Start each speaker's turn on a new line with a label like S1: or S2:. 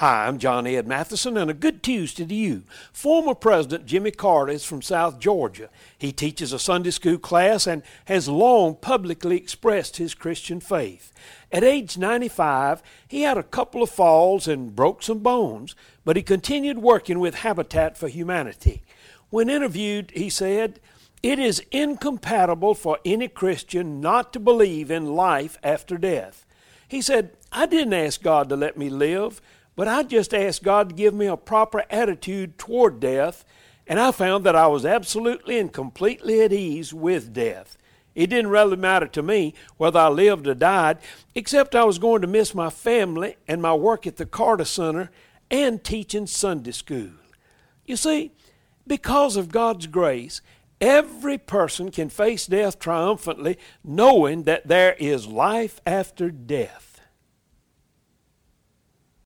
S1: Hi, I'm John Ed Mathison, and a good Tuesday to you. Former President Jimmy Carter is from South Georgia. He teaches a Sunday school class and has long publicly expressed his Christian faith. At age 95, he had a couple of falls and broke some bones, but he continued working with Habitat for Humanity. When interviewed, he said, It is incompatible for any Christian not to believe in life after death. He said, I didn't ask God to let me live. But I just asked God to give me a proper attitude toward death, and I found that I was absolutely and completely at ease with death. It didn't really matter to me whether I lived or died, except I was going to miss my family and my work at the Carter Center and teaching Sunday school. You see, because of God's grace, every person can face death triumphantly, knowing that there is life after death.